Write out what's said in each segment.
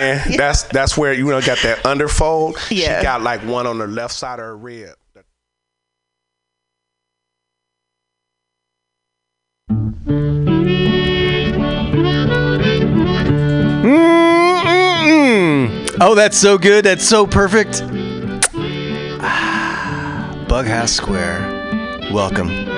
And that's that's where you know got that underfold. Yeah. She got like one on the left side of her rib. Mm-mm-mm. Oh, that's so good. That's so perfect. Ah, Bughouse Square. Welcome.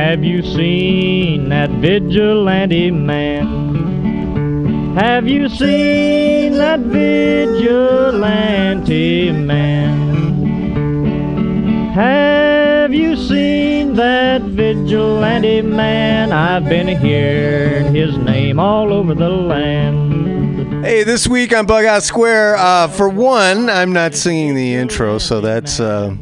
Have you seen that vigilante man? Have you seen that vigilante man? Have you seen that vigilante man? I've been hearing his name all over the land. Hey, this week on Bughouse Square, uh, for one, I'm not singing the intro, so that's uh,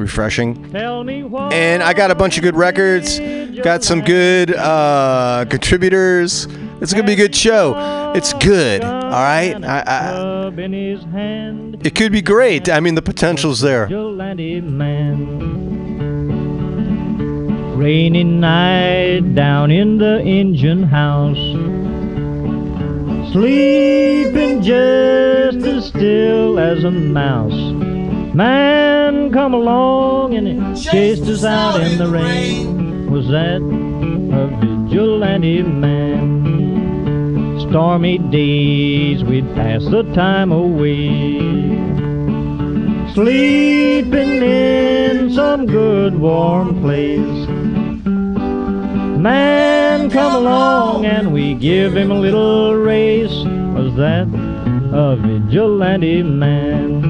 refreshing. Tell me what And I got a bunch of good records, got some good uh, contributors. It's gonna be a good show. It's good, all right. I, I, Club in his hand. it could be great. I mean, the potential's there. Rainy night down in the engine house. Sleeping just as still as a mouse. Man come along and it chased us out in the rain. Was that a vigilante man? Stormy days we'd pass the time away sleeping in some good warm place. Man, come along and we give him a little race. Was that a vigilante man?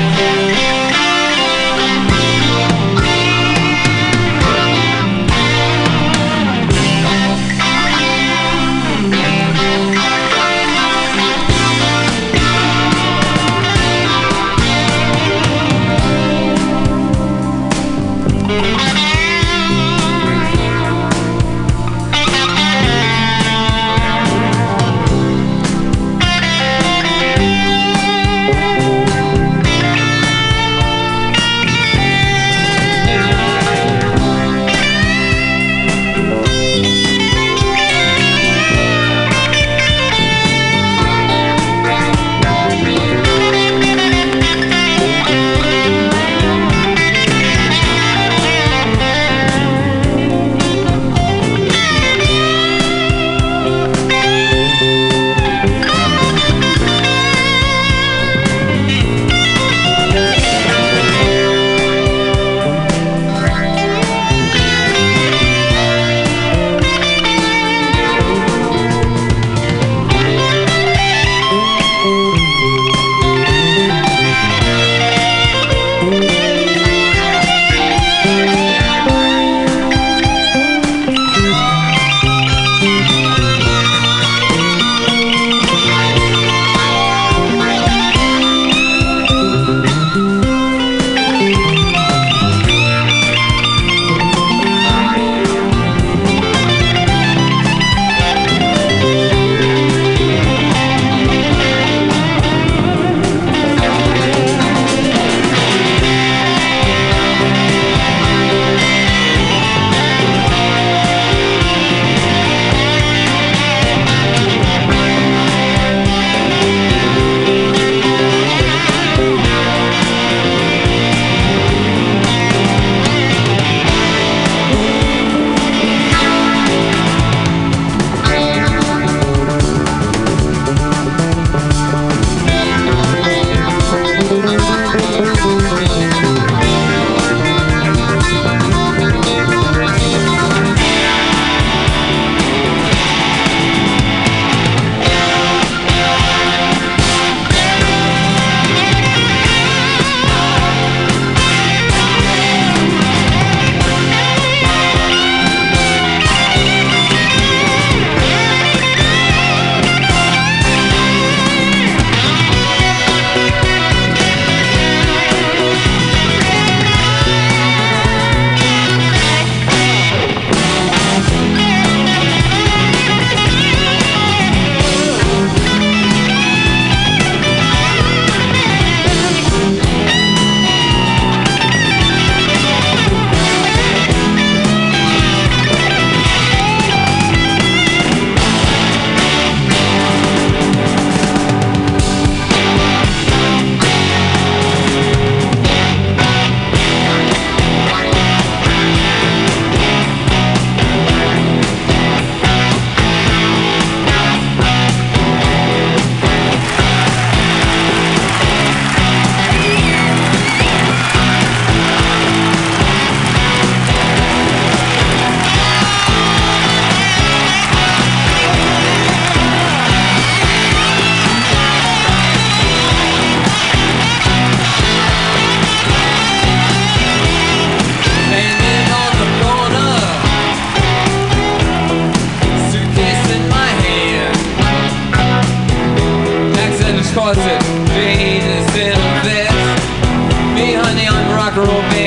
cause it. Jesus in this. Me, honey, I'm rock and roll.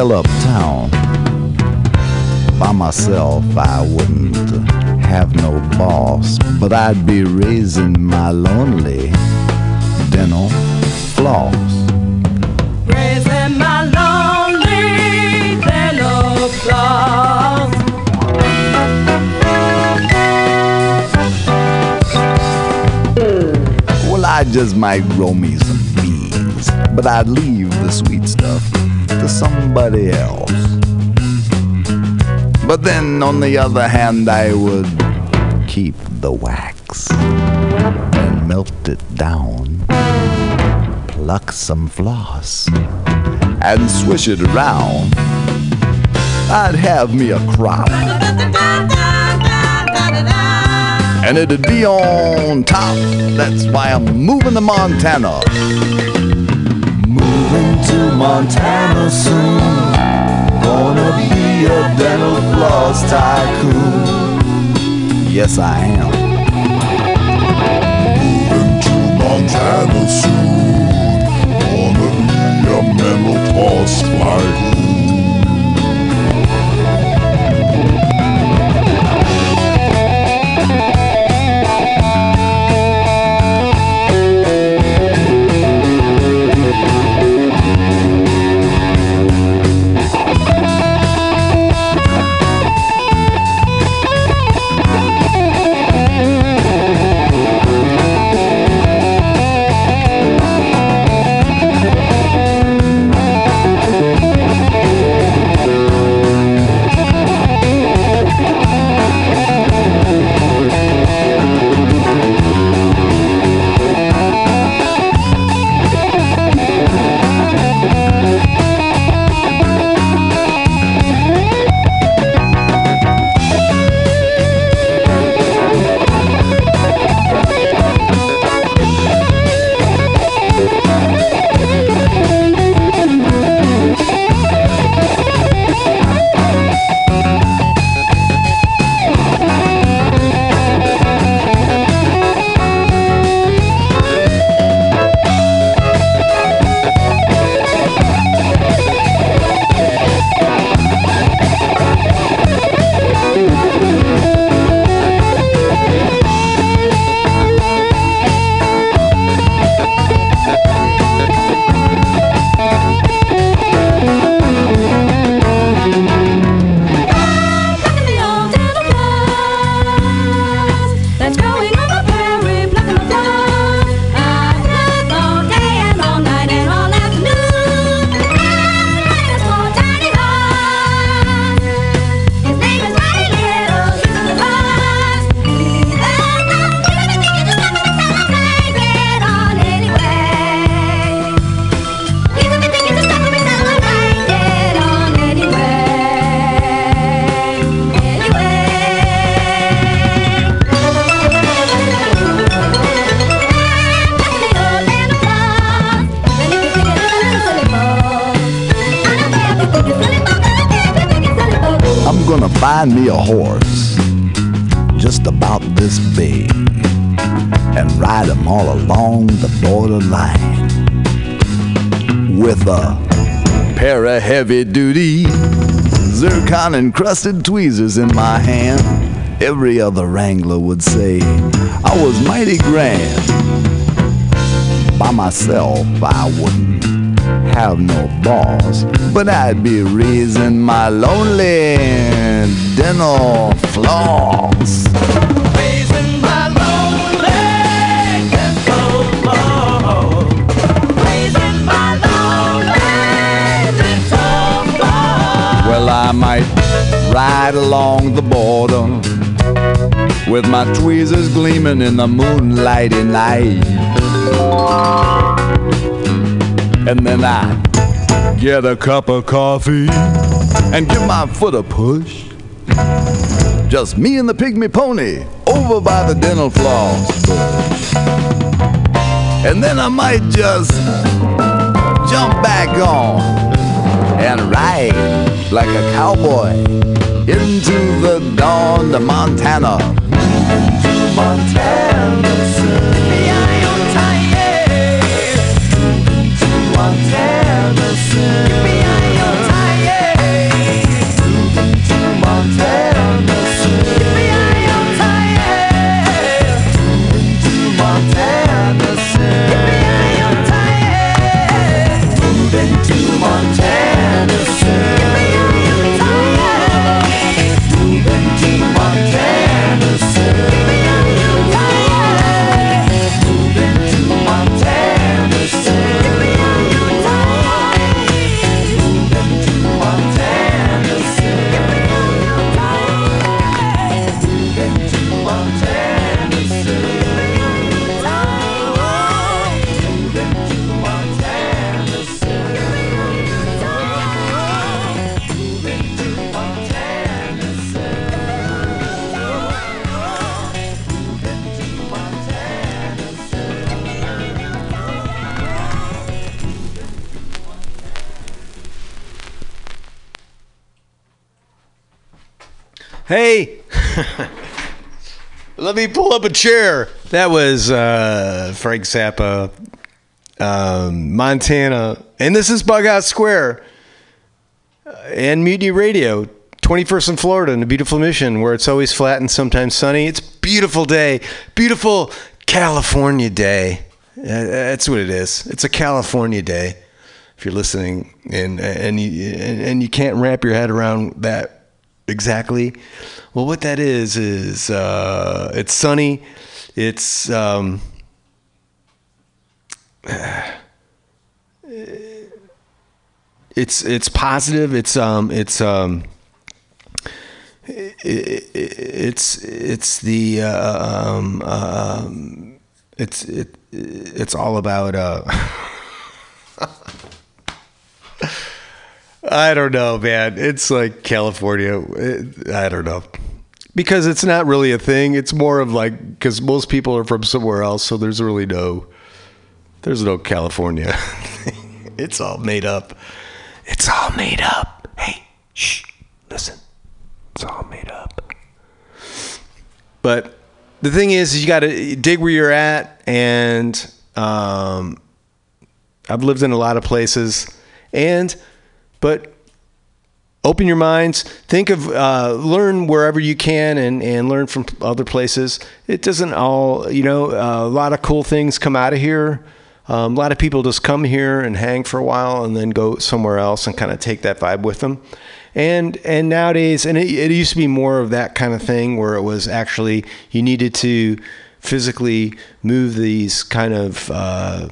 Sell uptown. By myself, I wouldn't have no boss, but I'd be raising my lonely dental floss. Raising my lonely dental floss. Well, I just might grow me some beans, but I'd leave the sweet stuff somebody else. But then, on the other hand, I would keep the wax and melt it down, pluck some floss, and swish it around. I'd have me a crop. and it'd be on top. That's why I'm moving to Montana. Moving to Montana soon. Gonna be a dental floss tycoon. Yes, I am. Moving to Montana soon. Gonna be a menopause tycoon. Encrusted tweezers in my hand. Every other wrangler would say I was mighty grand. By myself, I wouldn't have no boss, but I'd be raising my lonely dental floss. Raising my lonely dental floss. Raising my lonely dental floss. Well, I might ride along the border with my tweezers gleaming in the moonlighty night. And then I get a cup of coffee and give my foot a push. Just me and the pygmy pony over by the dental floss. And then I might just jump back on and ride like a cowboy into the dawn to Montana. Let me pull up a chair. That was uh, Frank Zappa, um, Montana, and this is Bughouse Square uh, and Mutiny Radio. 21st in Florida in a beautiful mission where it's always flat and sometimes sunny. It's beautiful day, beautiful California day. Uh, That's what it is. It's a California day. If you're listening and and you and you can't wrap your head around that exactly. Well, what that is is uh, it's sunny. It's um, it's it's positive. It's um, it's um, i- i- it's it's the uh, um, um, it's it it's all about uh. I don't know, man. It's like California. I don't know. Because it's not really a thing. It's more of like because most people are from somewhere else, so there's really no there's no California. it's all made up. It's all made up. Hey, shh, listen. It's all made up. But the thing is, you got to dig where you're at, and um, I've lived in a lot of places, and but open your minds. Think of uh, learn wherever you can, and and learn from other places. It doesn't all you know. Uh, a lot of cool things come out of here. Um, a lot of people just come here and hang for a while, and then go somewhere else and kind of take that vibe with them. And and nowadays, and it, it used to be more of that kind of thing where it was actually you needed to physically move these kind of uh,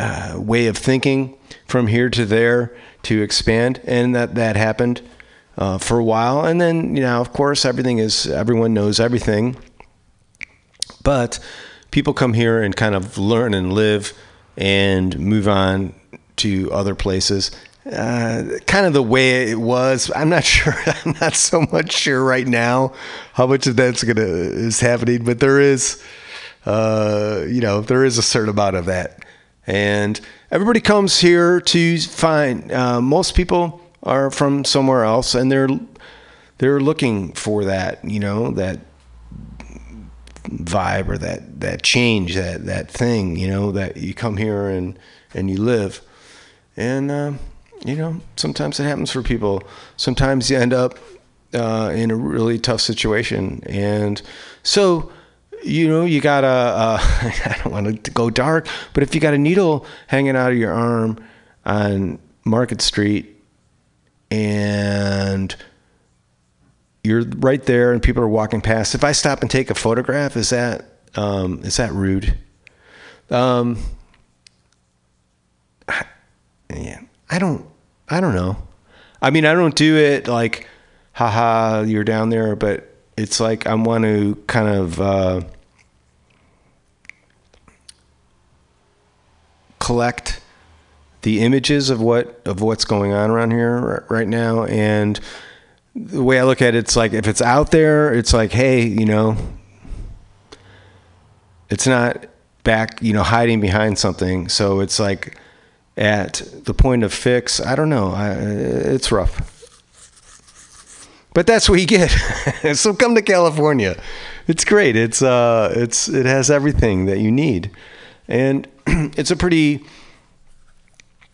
uh, way of thinking from here to there to expand, and that that happened uh, for a while. And then you know, of course, everything is everyone knows everything, but people come here and kind of learn and live and move on to other places. Uh, kind of the way it was. I'm not sure. I'm not so much sure right now how much of that's gonna is happening, but there is, uh, you know, there is a certain amount of that, and everybody comes here to find. Uh, most people are from somewhere else, and they're they're looking for that, you know, that vibe or that that change, that that thing, you know, that you come here and and you live, and um, you know, sometimes it happens for people. Sometimes you end up uh, in a really tough situation, and so you know you got a. Uh, don't want to go dark, but if you got a needle hanging out of your arm on Market Street, and you're right there and people are walking past. If I stop and take a photograph, is that um, is that rude? Um, yeah, I don't, I don't know. I mean, I don't do it like, haha, you're down there, but it's like I want to kind of uh, collect the images of what of what's going on around here right now and the way I look at it, it's like if it's out there, it's like, hey, you know, it's not back, you know, hiding behind something. So it's like at the point of fix. I don't know. I, it's rough, but that's what you get. so come to California. It's great. It's uh, it's it has everything that you need, and it's a pretty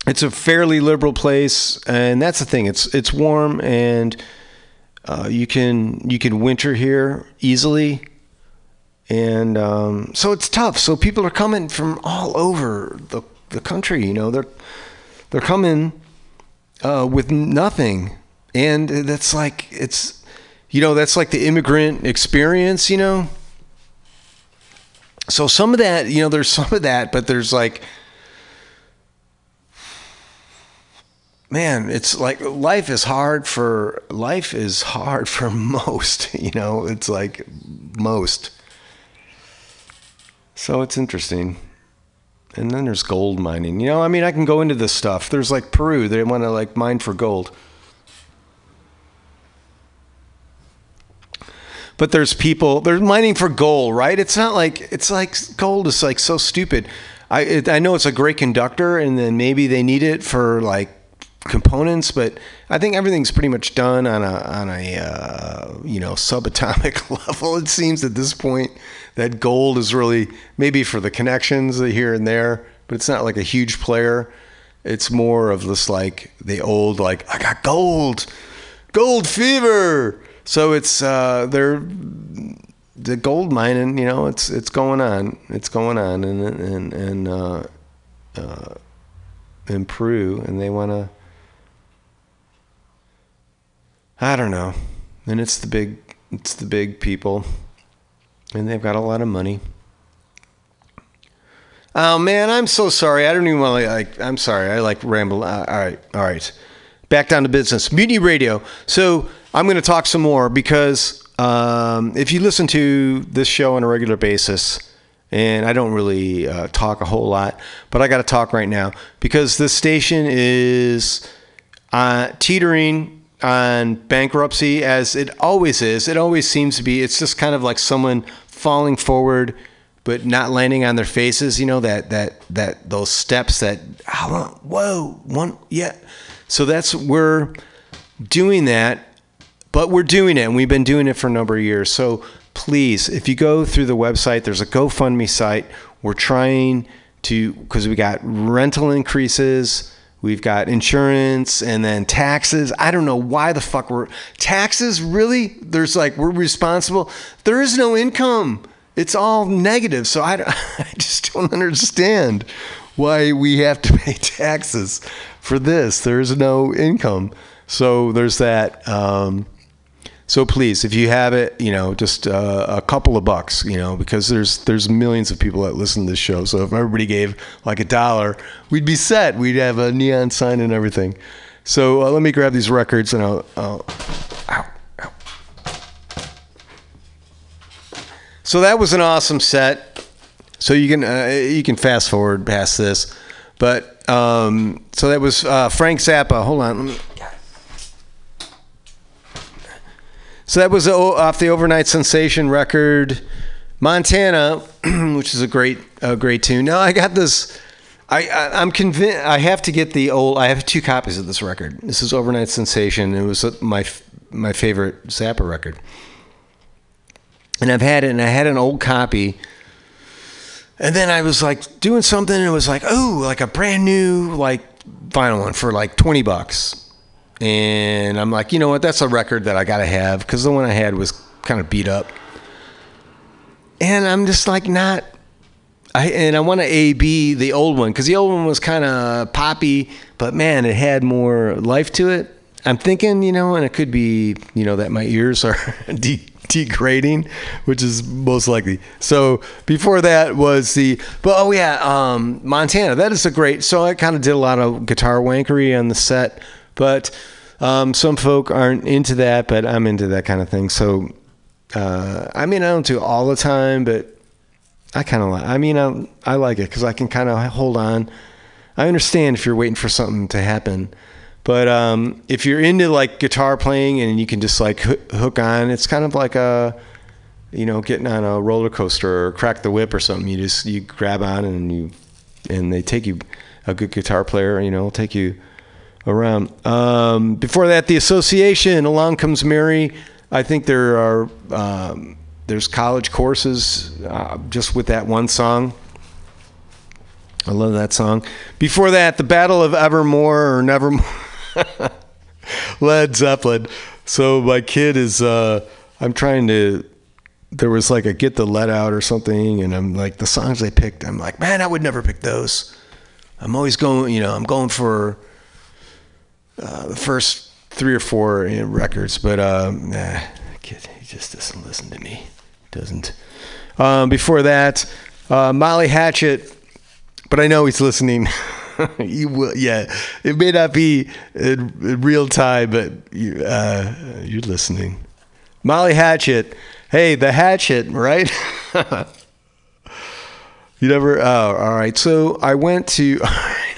it's a fairly liberal place, and that's the thing. It's it's warm, and uh, you can you can winter here easily, and um, so it's tough. So people are coming from all over the the country. You know, they're they're coming uh, with nothing, and that's like it's you know that's like the immigrant experience. You know. So some of that, you know, there's some of that, but there's like man it's like life is hard for life is hard for most you know? It's like most. So it's interesting. And then there's gold mining. You know i mean i can go into this stuff. There's like peru. They want to like mine for gold but there's people they're mining for gold right it's not like it's like gold is like so stupid i it, i know it's a great conductor and then maybe they need it for like components, but I think everything's pretty much done on a on a uh, you know subatomic level. It seems at this point that gold is really maybe for the connections here and there, but it's not like a huge player. It's more of this like the old like I got gold, gold fever. So it's uh, they're the gold mining. You know, it's it's going on. It's going on, and and and uh, uh, in Peru, and they want to I don't know. And it's the big it's the big people. And they've got a lot of money. Oh man, I'm so sorry. I don't even want to like I'm sorry. I like ramble. Uh, all right. All right. Back down to business. Mutiny Radio. So, I'm going to talk some more because um, if you listen to this show on a regular basis, and I don't really uh, talk a whole lot, but I got to talk right now because this station is uh, teetering on bankruptcy as it always is. It always seems to be. It's just kind of like someone falling forward but not landing on their faces, you know, that that that those steps that whoa, one yeah. So that's we're doing that, but we're doing it and we've been doing it for a number of years. So please, if you go through the website, there's a GoFundMe site. We're trying to because we got rental increases We've got insurance and then taxes. I don't know why the fuck we're taxes really? There's like we're responsible. There is no income. It's all negative. So I, I just don't understand why we have to pay taxes for this. There's no income. So there's that. Um, so please, if you have it, you know, just uh, a couple of bucks, you know, because there's there's millions of people that listen to this show. So if everybody gave like a dollar, we'd be set. We'd have a neon sign and everything. So uh, let me grab these records and I'll. I'll ow, ow. So that was an awesome set. So you can uh, you can fast forward past this, but um, so that was uh, Frank Zappa. Hold on, let me. So that was off the Over-Nite Sensation record, Montana, which is a great, a great tune. Now I got this I, I I'm convinced I have to get the old. I have two copies of this record. This is Over-Nite Sensation. It was my my favorite Zappa record, and I've had it. And I had an old copy. And then I was like doing something, and it was like, oh, like a brand new like vinyl one for like twenty bucks. And I'm like, you know what? That's a record that I gotta have because the one I had was kind of beat up. And I'm just like not I, and I want to A B the old one because the old one was kind of poppy, but man, it had more life to it. I'm thinking, you know, and it could be, you know, that my ears are de- degrading, which is most likely. So before that was the, but oh yeah, um, Montana. That is a great. So I kind of did a lot of guitar wankery on the set, but um, some folk aren't into that, but I'm into that kind of thing. So uh, I mean, I don't do all the time, but I kind of like. I mean, I I like it because I can kind of hold on. I understand if you're waiting for something to happen, but um, if you're into like guitar playing and you can just like hook on, it's kind of like a, you know, getting on a roller coaster or crack the whip or something. You just you grab on and you, and they take you. A good guitar player, you know, will take you around. Um, before that, the Association, Along Comes Mary. I think there are um, there's college courses uh, just with that one song. I love that song. Before that, the Battle of Evermore or Nevermore, Led Zeppelin. So my kid is. Uh, I'm trying to. There was like a get the let out or something, and I'm like the songs they picked. I'm like, man, I would never pick those. I'm always going. You know, I'm going for uh, the first three or four you know, records, but um, nah, kid, he just doesn't listen to me. Doesn't. Um, before that, uh, Molly Hatchet, but I know he's listening. will, yeah. It may not be in, in real time, but you, uh, you're listening. Molly Hatchet. Hey, the Hatchet, right? You never. Oh, all right. So I went to.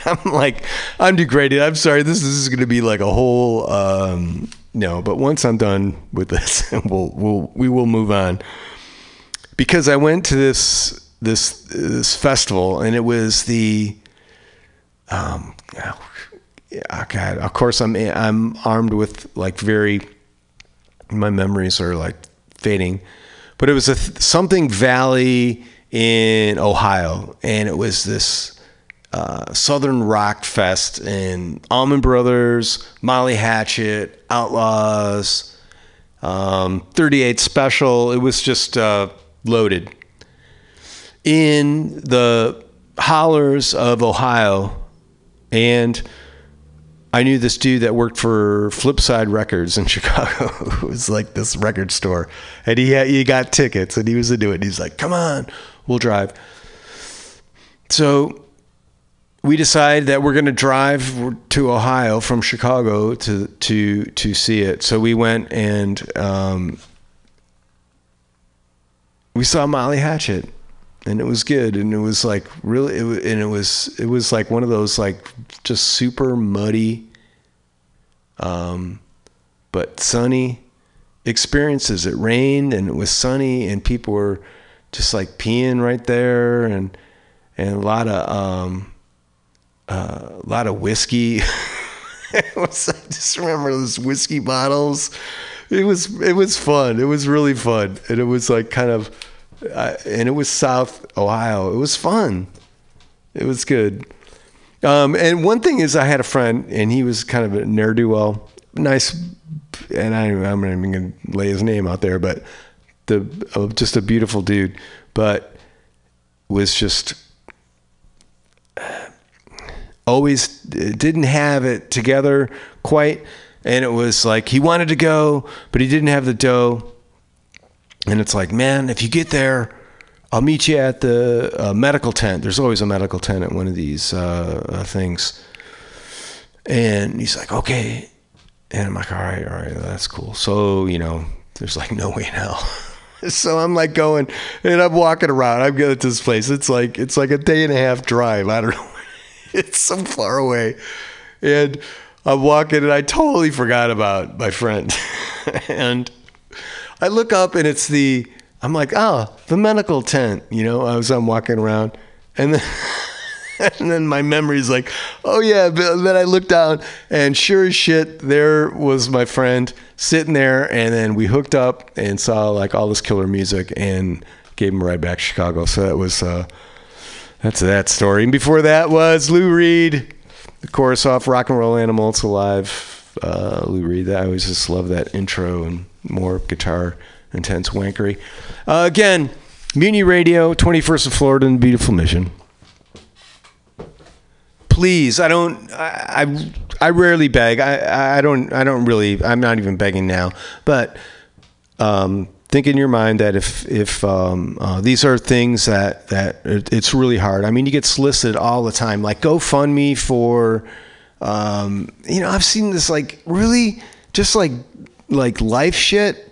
I'm like, I'm degraded. I'm sorry. This, this is going to be like a whole. Um, no, but once I'm done with this, we'll we'll we will move on. Because I went to this this this festival and it was the. Um. Oh, God. Of course, I'm I'm armed with like very. My memories are like fading, but it was a th- something Valley in Ohio, and it was this uh, Southern Rock Fest, and Allman Brothers, Molly Hatchet, Outlaws, um, 38 Special. It was just uh, loaded. In the hollers of Ohio, and I knew this dude that worked for Flipside Records in Chicago. it was like this record store, and he had, he got tickets, and he was into it. And he's like, "Come on, we'll drive." So we decided that we're going to drive to Ohio from Chicago to to to see it. So we went and um, we saw Molly Hatchet, and it was good. And it was like really, it, and it was it was like one of those like just super muddy, um, but sunny experiences. It rained and it was sunny, and people were just like peeing right there, and and a lot of um, a lot of whiskey. I just remember those whiskey bottles. It was it was fun. It was really fun, and it was like kind of, and it was South Ohio. It was fun. It was good. Um, and one thing is, I had a friend, and he was kind of a ne'er do well, nice, and I, I'm not even gonna lay his name out there, but the uh, just a beautiful dude, but was just always didn't have it together quite and it was like he wanted to go but he didn't have the dough. And it's like man if you get there i'll meet you at the uh, medical tent. There's always a medical tent at one of these uh, uh, things. And he's like okay. And i'm like all right all right that's cool. So you know there's like no way in hell. So i'm like going and i'm walking around. I'm going to this place. It's like it's like a day and a half drive. I don't know it's so far away. And I'm walking and I totally forgot about my friend. and I look up and it's the, I'm like, oh, the medical tent. You know, as I'm walking around and then, and then my memory's like, oh yeah. But then I looked down, and sure as shit, there was my friend sitting there, and then we hooked up and saw like all this killer music, and gave him a ride back to Chicago. So that was uh, that's that story. And before that was Lou Reed, the chorus off "Rock and Roll Animal." It's alive. Uh, Lou Reed. I always just love that intro and more guitar intense wankery. Uh, again, Mutiny Radio, 21st of Florida and beautiful Mission please i don't i i, I rarely beg I, I don't i don't really i'm not even begging now but um think in your mind that if if um, uh, these are things that that it, it's really hard. I mean you get solicited all the time. Like gofundme for um, you know i've seen this like really just like like life shit.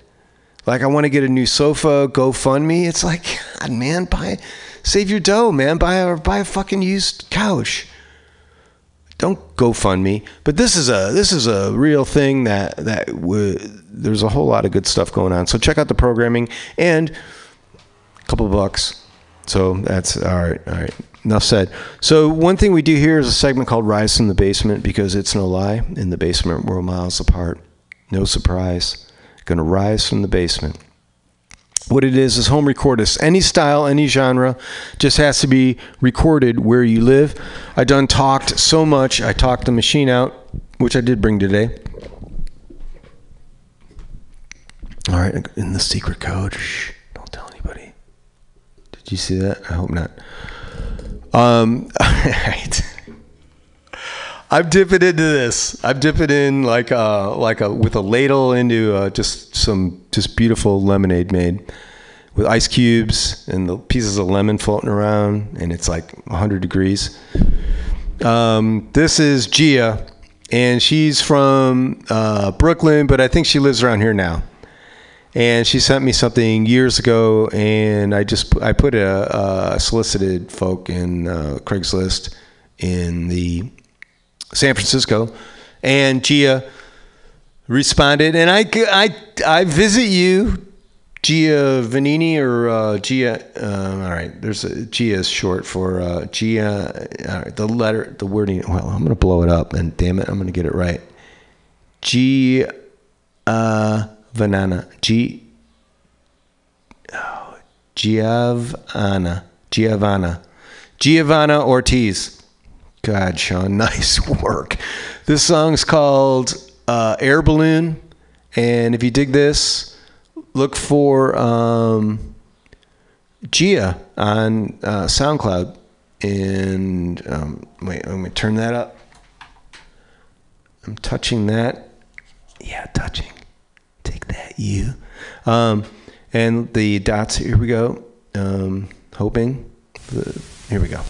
Like i want to get a new sofa gofundme. It's like god man buy save your dough man. Buy a buy a fucking used couch. Don't go fund me but this is a this is a real thing that that w- there's a whole lot of good stuff going on. So check out the programming and a couple bucks. So that's all right all right. Enough said. So one thing we do here is a segment called rise from the basement because it's no lie. In the basement we're miles apart. No surprise. Gonna rise from the basement. What it is is home recordist. Any style any genre just has to be recorded where you live. I done talked so much. I talked the machine out which i did bring today all right in the secret code shh, don't tell anybody did you see that i hope not um all right I'm dipping into this. I'm dipping in like uh like a with a ladle into uh, just some just beautiful lemonade made with ice cubes and the pieces of lemon floating around, and it's like 100 degrees. Um, this is Gia, and she's from uh, Brooklyn, but I think she lives around here now. And she sent me something years ago, and I just I put a, a solicited folk in uh, Craigslist in the San Francisco, and Gia responded, and I, I, I visit you, Gia Vanini or uh, Gia. Uh, all right, there's a Gia is short for uh, Gia. All right, the letter, the wording. Well, I'm gonna blow it up, and damn it, I'm gonna get it right. G. uh, Vanana. G. Giovanna. Giovanna. Giovanna Ortiz. God, Sean, nice work. This song's called uh, Air Balloon. And if you dig this, look for um, Gia on uh, SoundCloud. And um, wait, let me turn that up. I'm touching that. Yeah, touching. That, you. Um, and the dots, here we go. Um, hoping. The, here we go.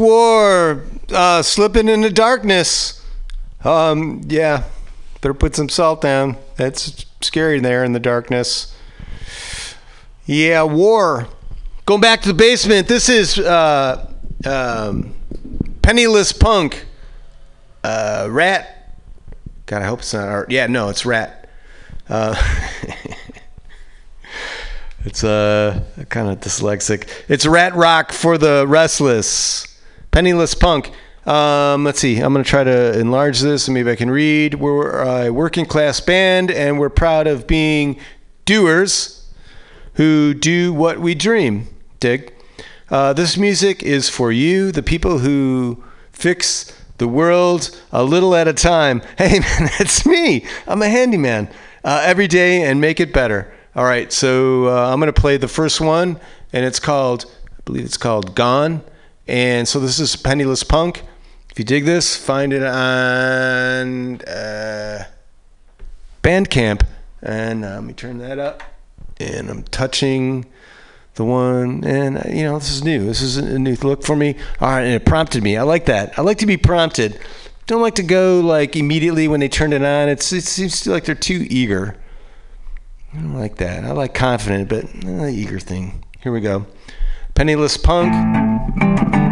War. Uh, slipping into darkness. Um, yeah, better put some salt down. That's scary there in the darkness. Yeah, war. Going back to the basement. This is uh, um, penniless punk. Uh, rat. God, I hope it's not art. Yeah, no, it's rat. Uh, it's uh, kind of dyslexic. It's rat rock for the restless. Penniless punk. Um, let's see. I'm going to try to enlarge this and maybe I can read. We're a working class band and we're proud of being doers who do what we dream. Dig. Uh, this music is for you, the people who fix the world a little at a time. Hey, man, it's me. I'm a handyman uh, every day and make it better. All right, so uh, I'm going to play the first one, and it's called, I believe it's called Gone. And so this is Penniless Punk. If you dig this, find it on uh, Bandcamp. And uh, let me turn that up. And I'm touching the one, and uh, you know, this is new. This is a new look for me. All right, and it prompted me. I like that. I like to be prompted. Don't like to go like immediately when they turn it on. It's it seems like they're too eager. I don't like that. I like confident, but uh, eager thing. Here we go. Penniless Punk.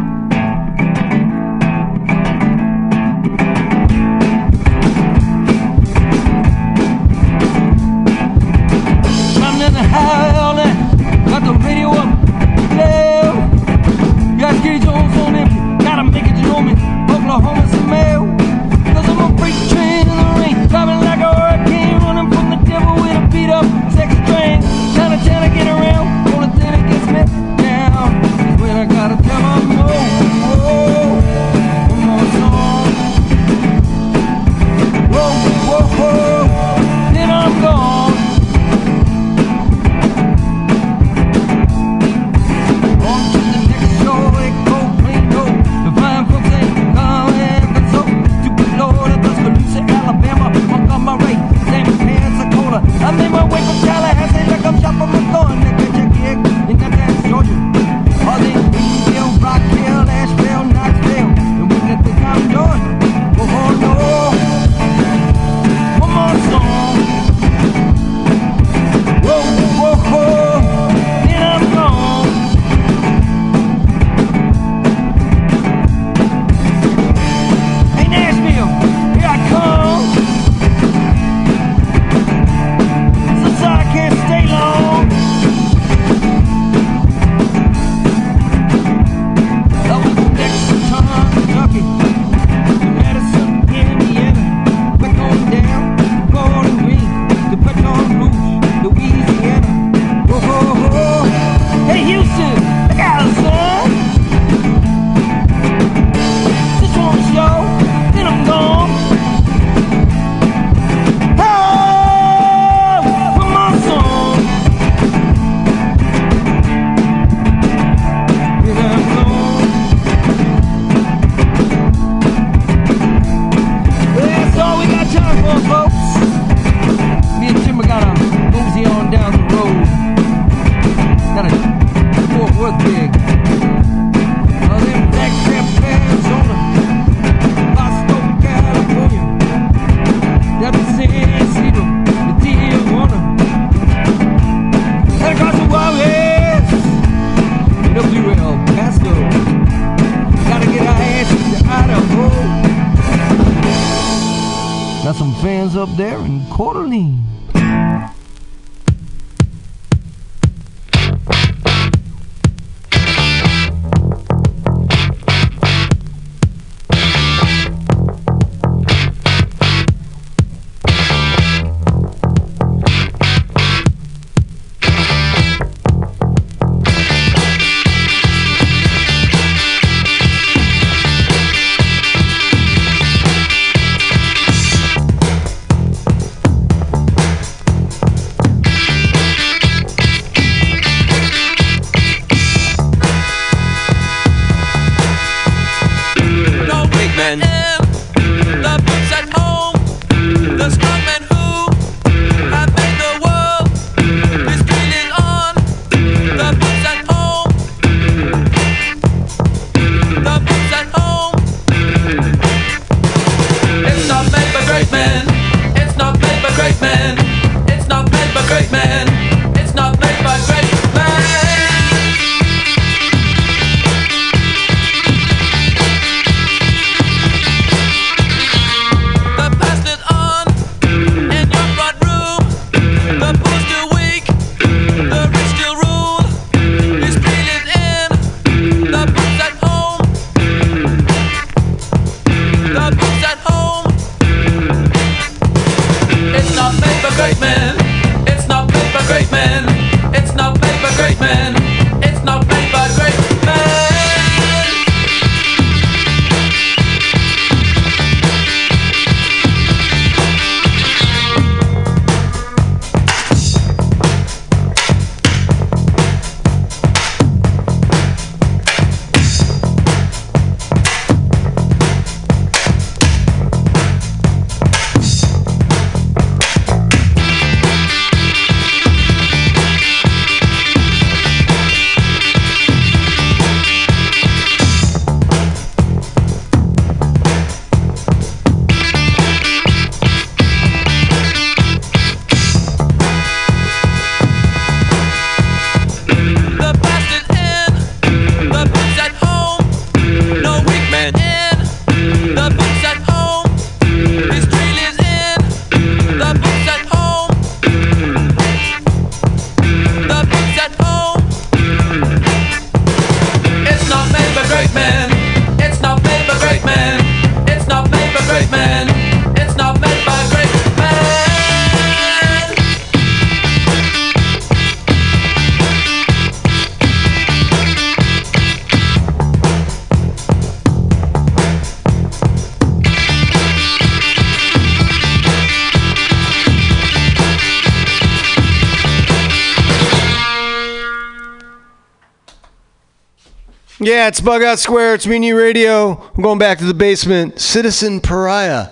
Yeah, it's Bughouse Square. It's Mutiny Radio. I'm going back to the basement. Citizen Pariah.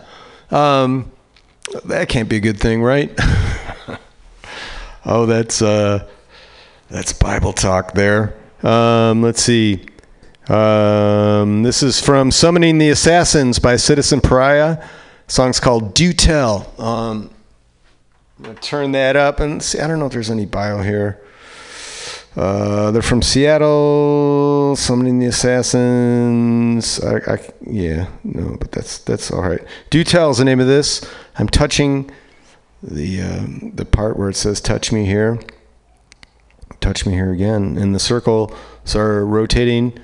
Um, that can't be a good thing, right? oh, that's uh, that's Bible talk there. Um, let's see. Um, this is from Summoning the Assassins by Citizen Pariah. song's called Do Tell. Um, I'm gonna turn that up and see. I don't know if there's any bio here. Uh, they're from Seattle. Summoning the Assassins. I, I, yeah, no, but that's that's all right. Do tell is the name of this. I'm touching the um, the part where it says "touch me here." Touch me here again, and the circles are rotating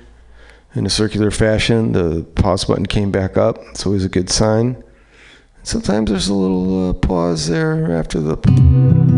in a circular fashion. The pause button came back up. It's always a good sign. Sometimes there's a little uh, pause there after the.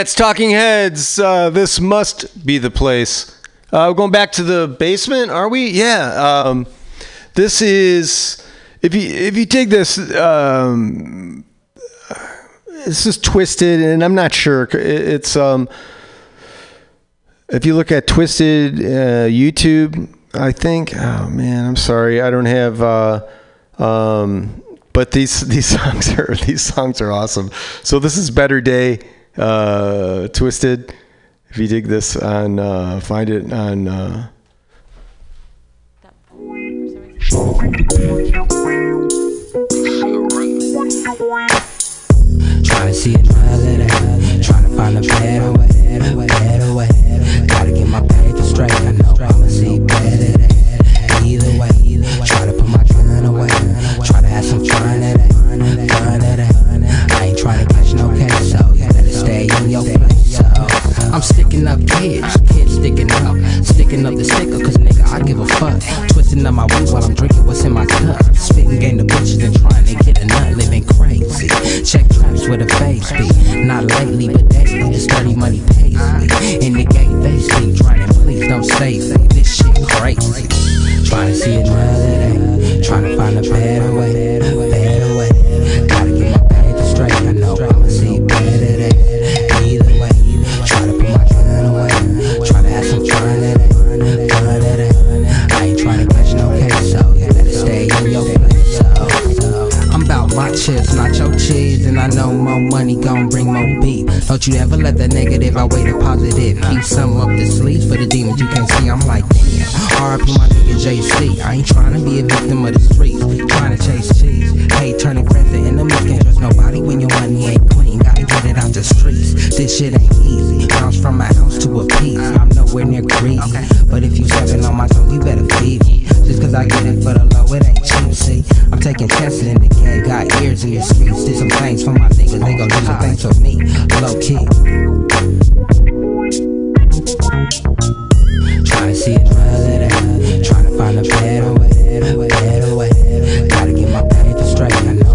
It's Talking Heads. Uh, this must be the place. Uh, going back to the basement, are we? Yeah. Um, this is if you if you take this. Um, this is twisted, and I'm not sure. It- It's um, if you look at Twisted uh, YouTube, I think. Oh man, I'm sorry, I don't have. Uh, um, but these these songs are these songs are awesome. So this is Better Day, uh, Twisted. If you dig this on, uh, find it on. Uh, Trying to see day. Trying to find a better way, better way. Gotta get my paper straight. I know I'ma see better day. Either way, try to put my gun away. Try to have some fun today. Fun today. I ain't trying to I'm sticking up kids, kids sticking up, sticking up the sticker, cause nigga, I give a fuck. Twisting up my weed while I'm drinking what's in my cup. Spitting game to bitches and trying to get a nut, living crazy. Check traps with a face beat. Not lately, but daily. This dirty money pays me. In the gate, they sleep, trying to please don't save. This shit crazy. Trying to see another day. Trying to find a. Better way. I know more money gon' bring more beef. Don't you ever let that negative outweigh the positive. Keep some up the sleeves for the demons you can't see. I'm like, damn. RP my nigga JC. I ain't trying to be a victim of the streets. Trying to chase cheese. Hate turning friends to enemies. Can't trust nobody when your money ain't clean. It out the streets. This shit ain't easy. Bounce from my house to a piece. I'm nowhere near greedy. But if you stepping on my toe, you better feed me. Just cause I get it for the low, it ain't cheap. See, I'm taking chances in the game. Got ears in the streets. Did some things for my niggas. They gon' do some things for me. Low key. Trying to see another day. Trying to find a better way. Better way. Gotta get my paper straight.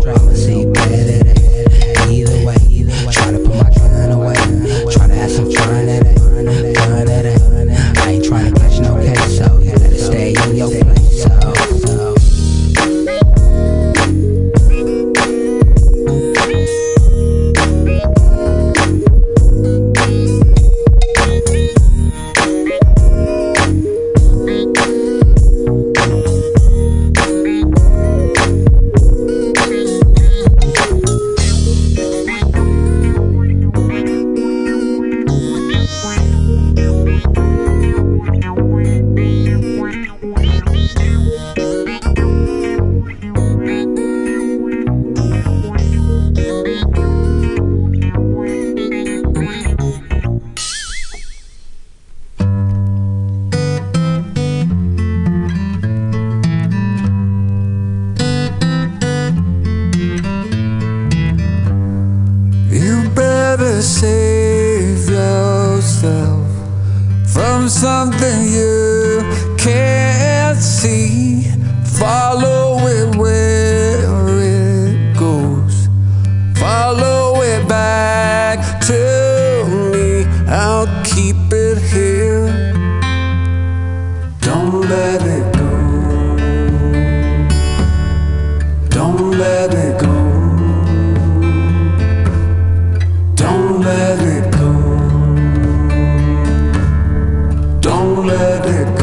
Don't let it go.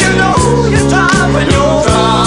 You know you're driving your drivers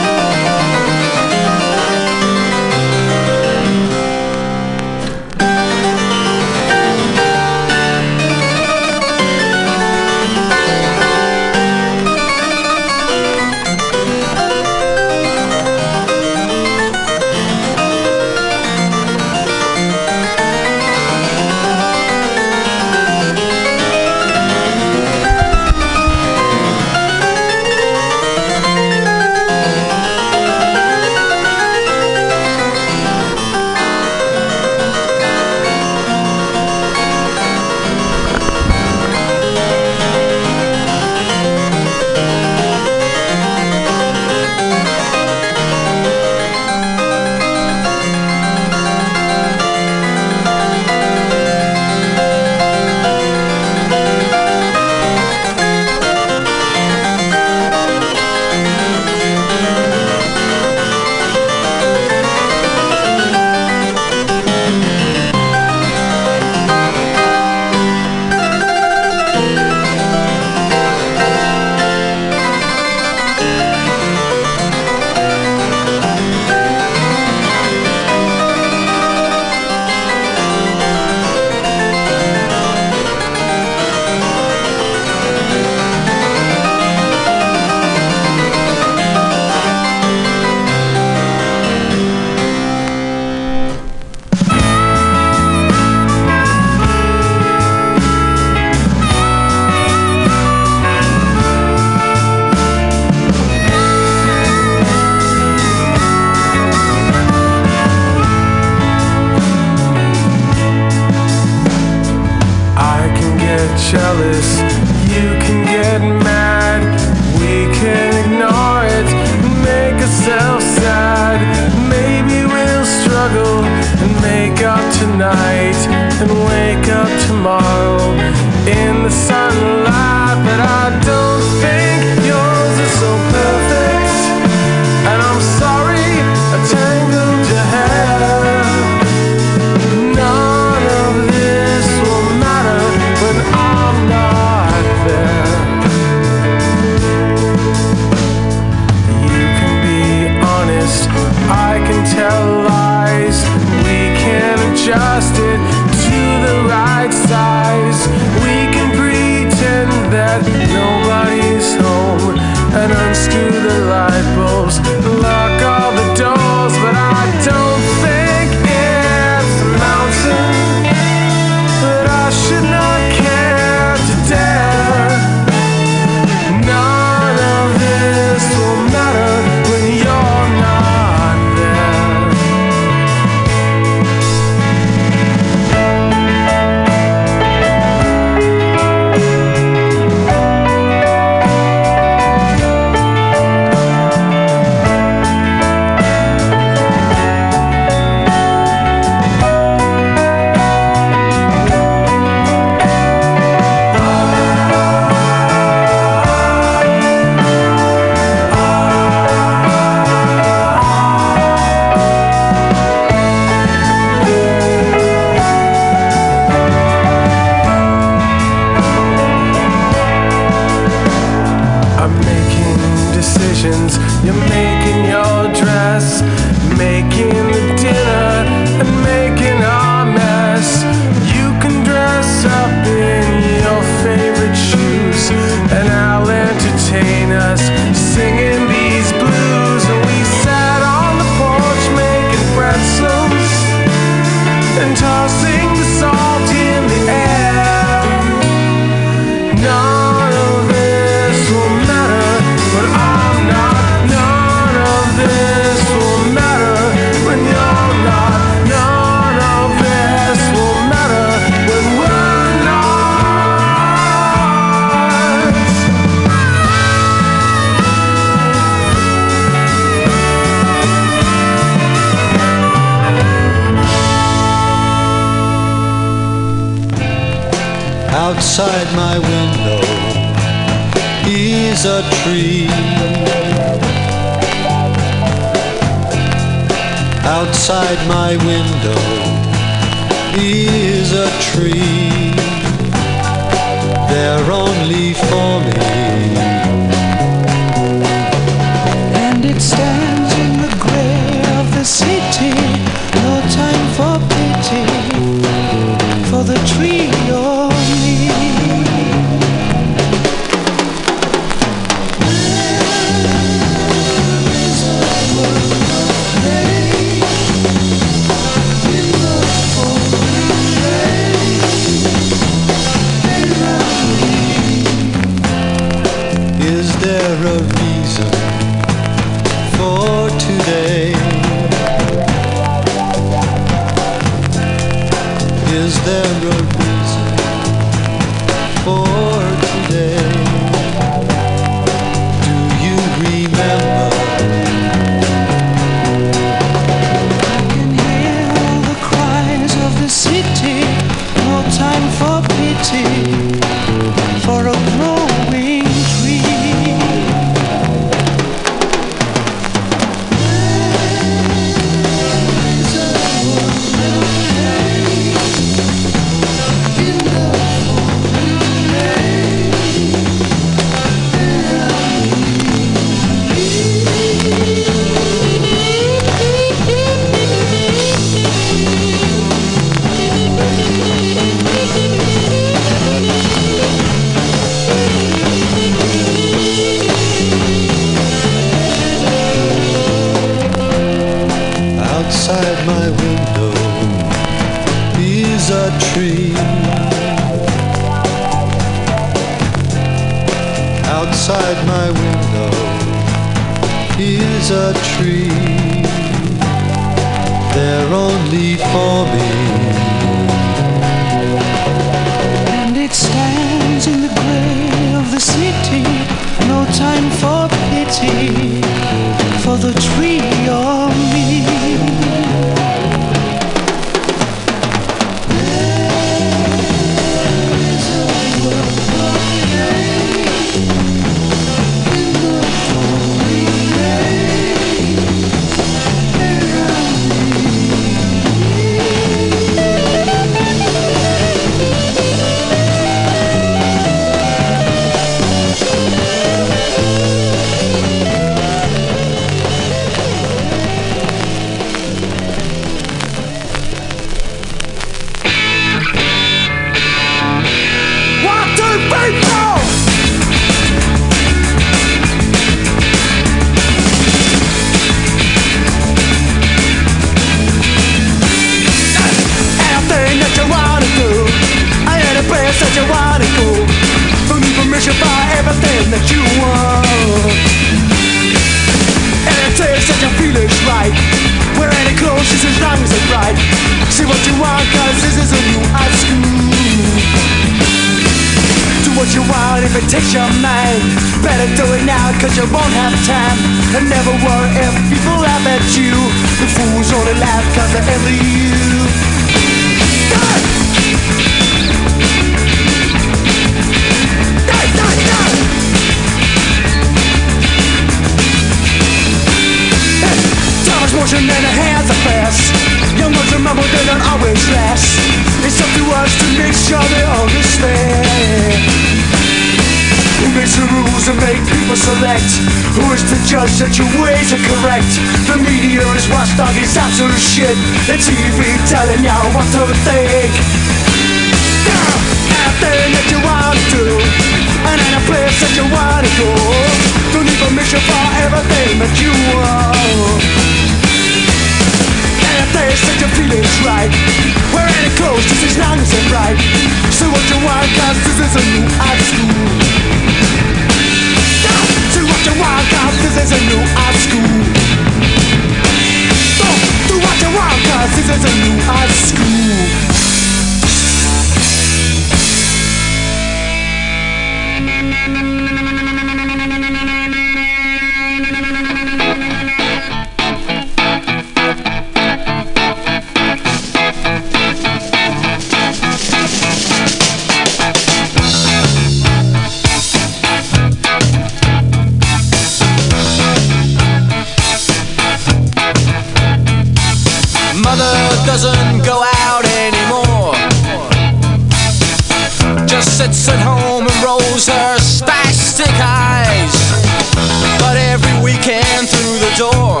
adore.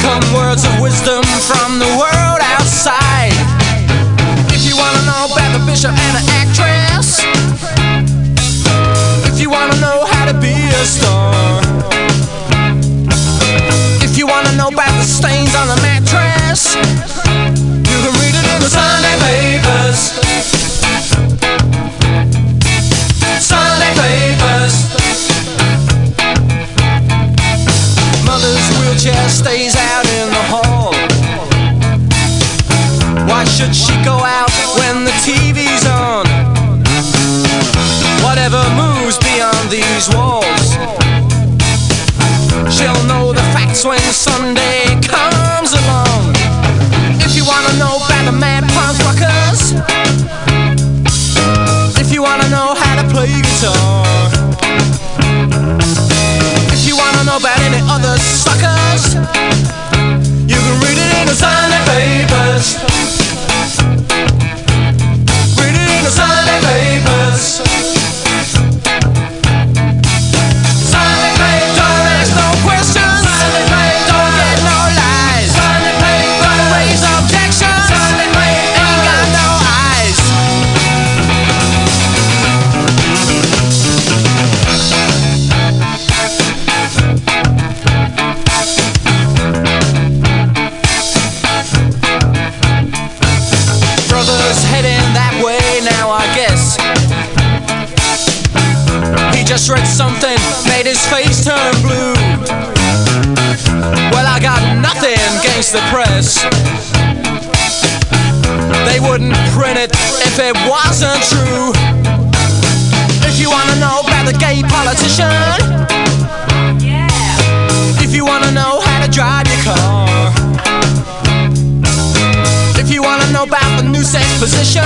Come words of wisdom from the world outside. If you wanna know about the bishop and an actress, if you wanna know how to be a star. chair stays out in the hall. Why should she go out when the TV's on? Whatever moves beyond these walls, she'll know the facts when Sunday comes along. If you wanna know about the mad punk rockers, if you wanna know how to play guitar. If you wanna know about any other sucker you can read it in the Sunday papers. the press. They wouldn't print it if it wasn't true. If you wanna know about the gay politician, if you wanna know how to drive your car, if you wanna know about the new sex position,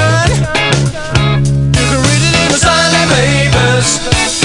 you can read it in the Sunday papers.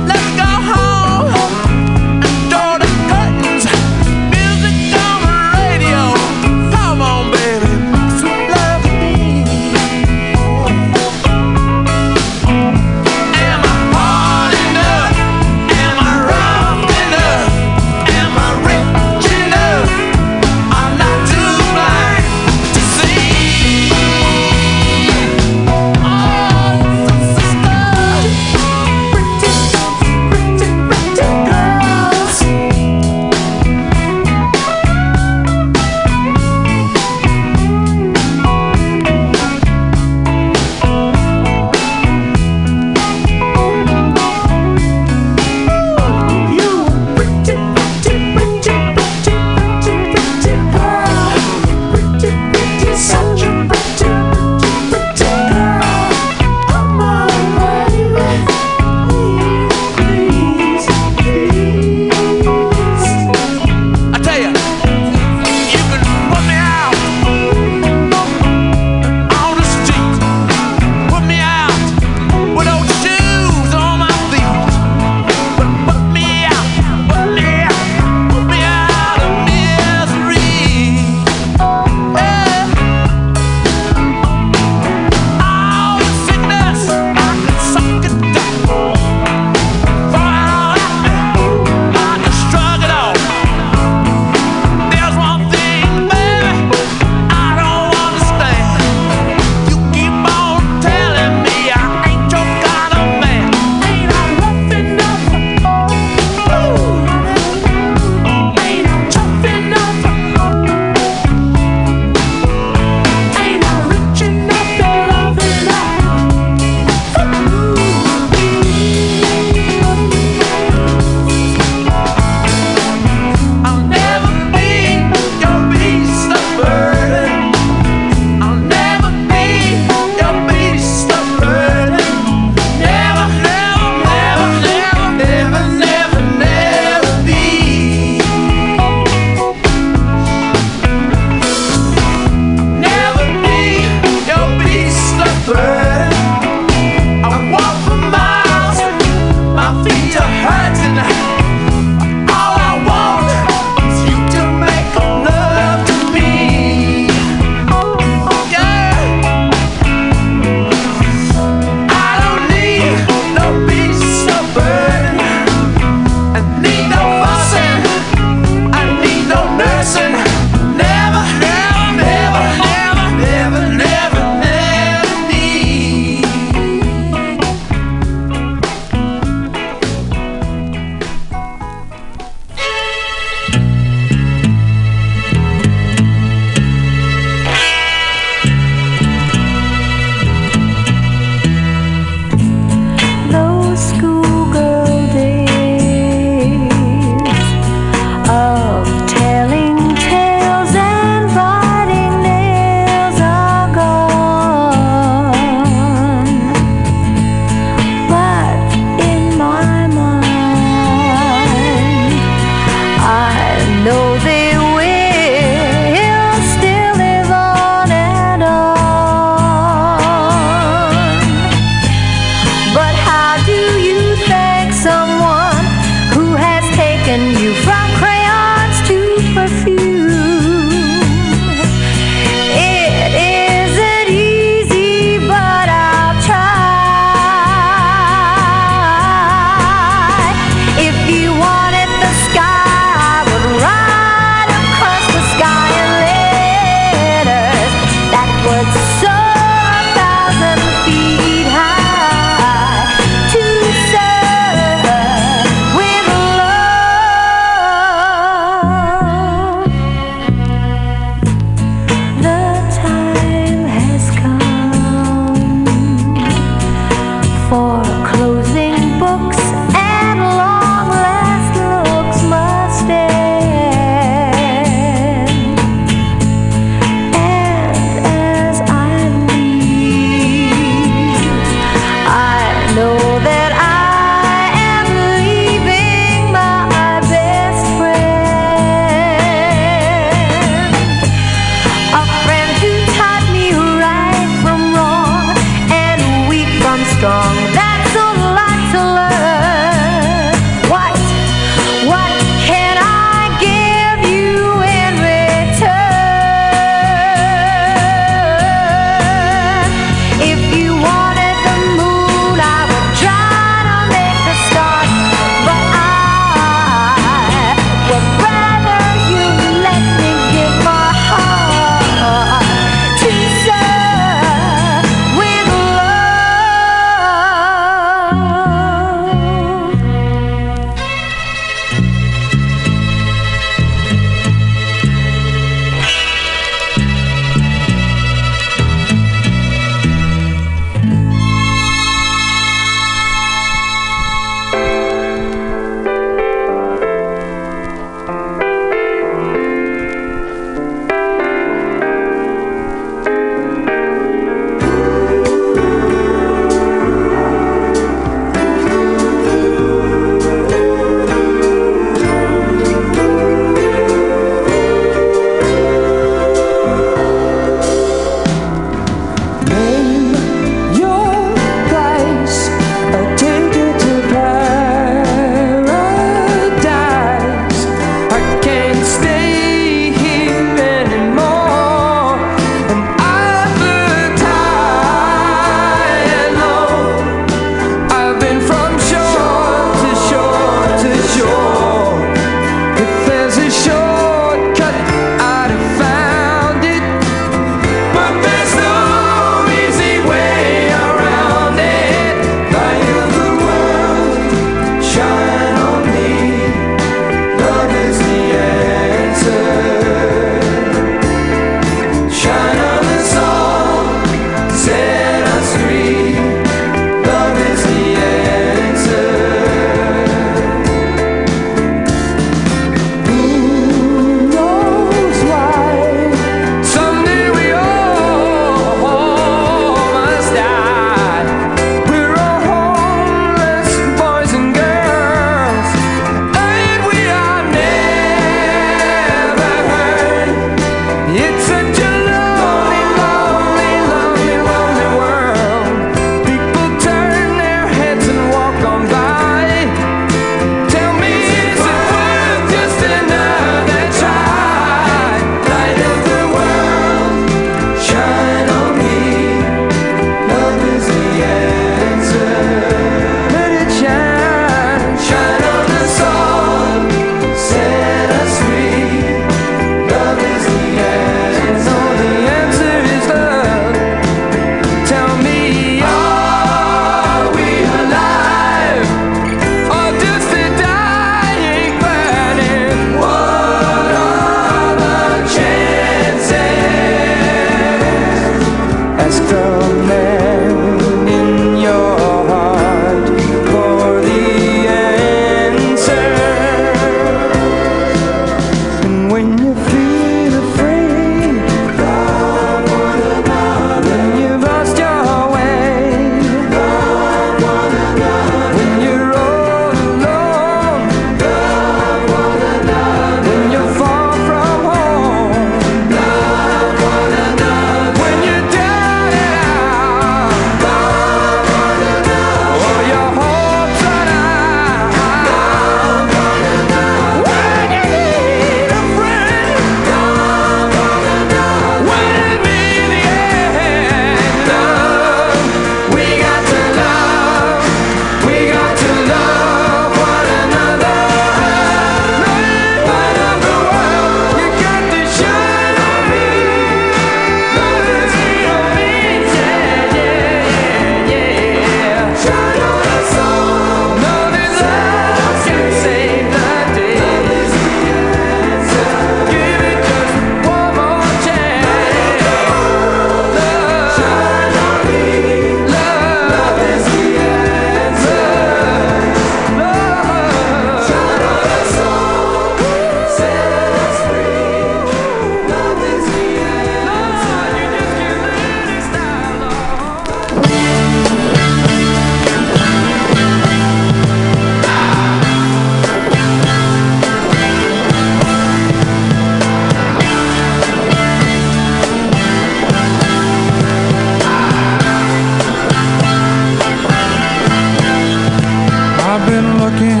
I've been looking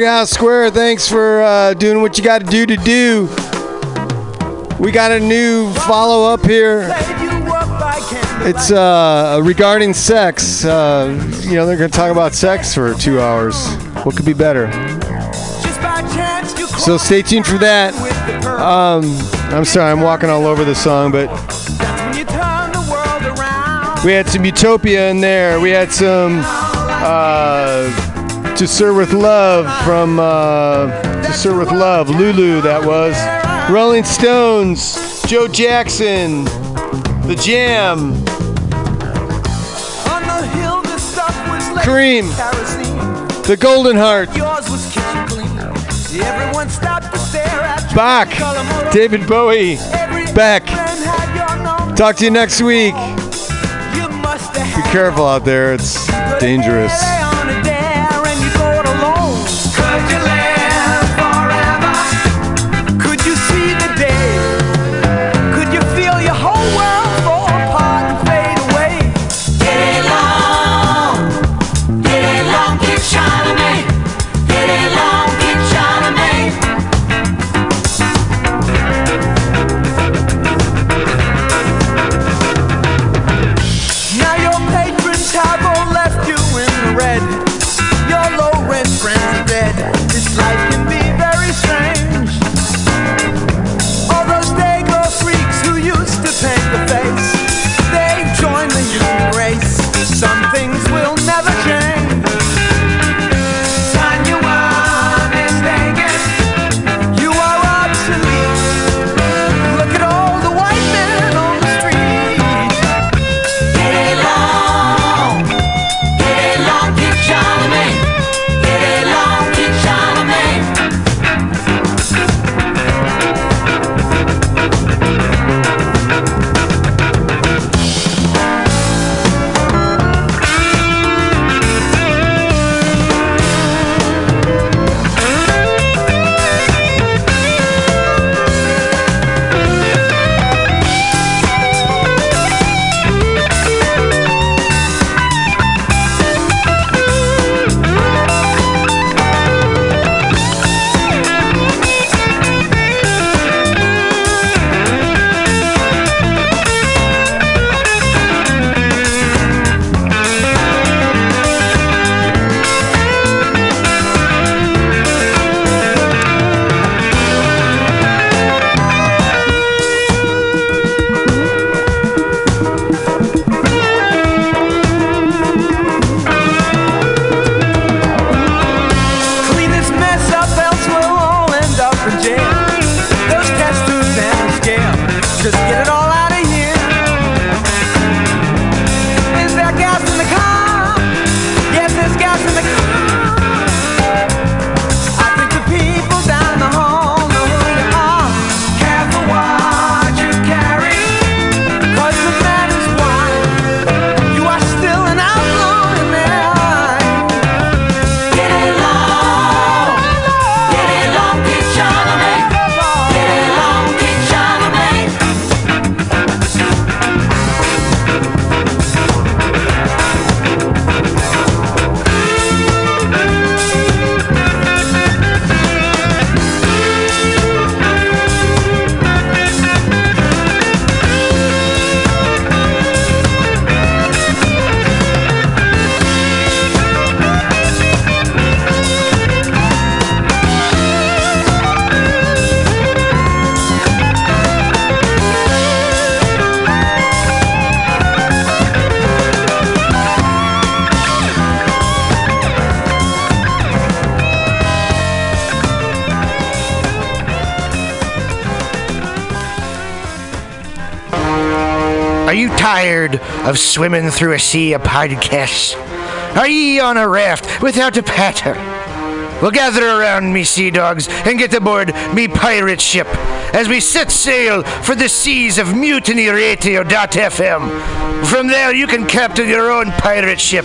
Ben Square. Thanks for uh, doing what you got to do to do. We got a new follow up here. It's uh, regarding sex. Uh, you know, they're going to talk about sex for two hours. What could be better? So stay tuned for that. Um, I'm sorry, I'm walking all over the song, but we had some Utopia in there. We had some uh, To Sir with Love from uh, To Sir with Love, Lulu, that was. Rolling Stones, Joe Jackson, The Jam, the hill, the stuff was left Cream. The Golden Heart, Yours was kitchen clean. Everyone stopped to stare at you. Bach, David Bowie, Beck. Talk to you next week. Be careful out there, it's dangerous. Of swimming through a sea of podcasts? Are ye on a raft without a paddle? Well, gather around me, sea dogs, and get aboard me pirate ship as we set sail for the seas of mutinyradio.fm. From there, you can captain your own pirate ship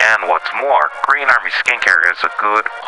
And what's more, Green Army Skincare is a good,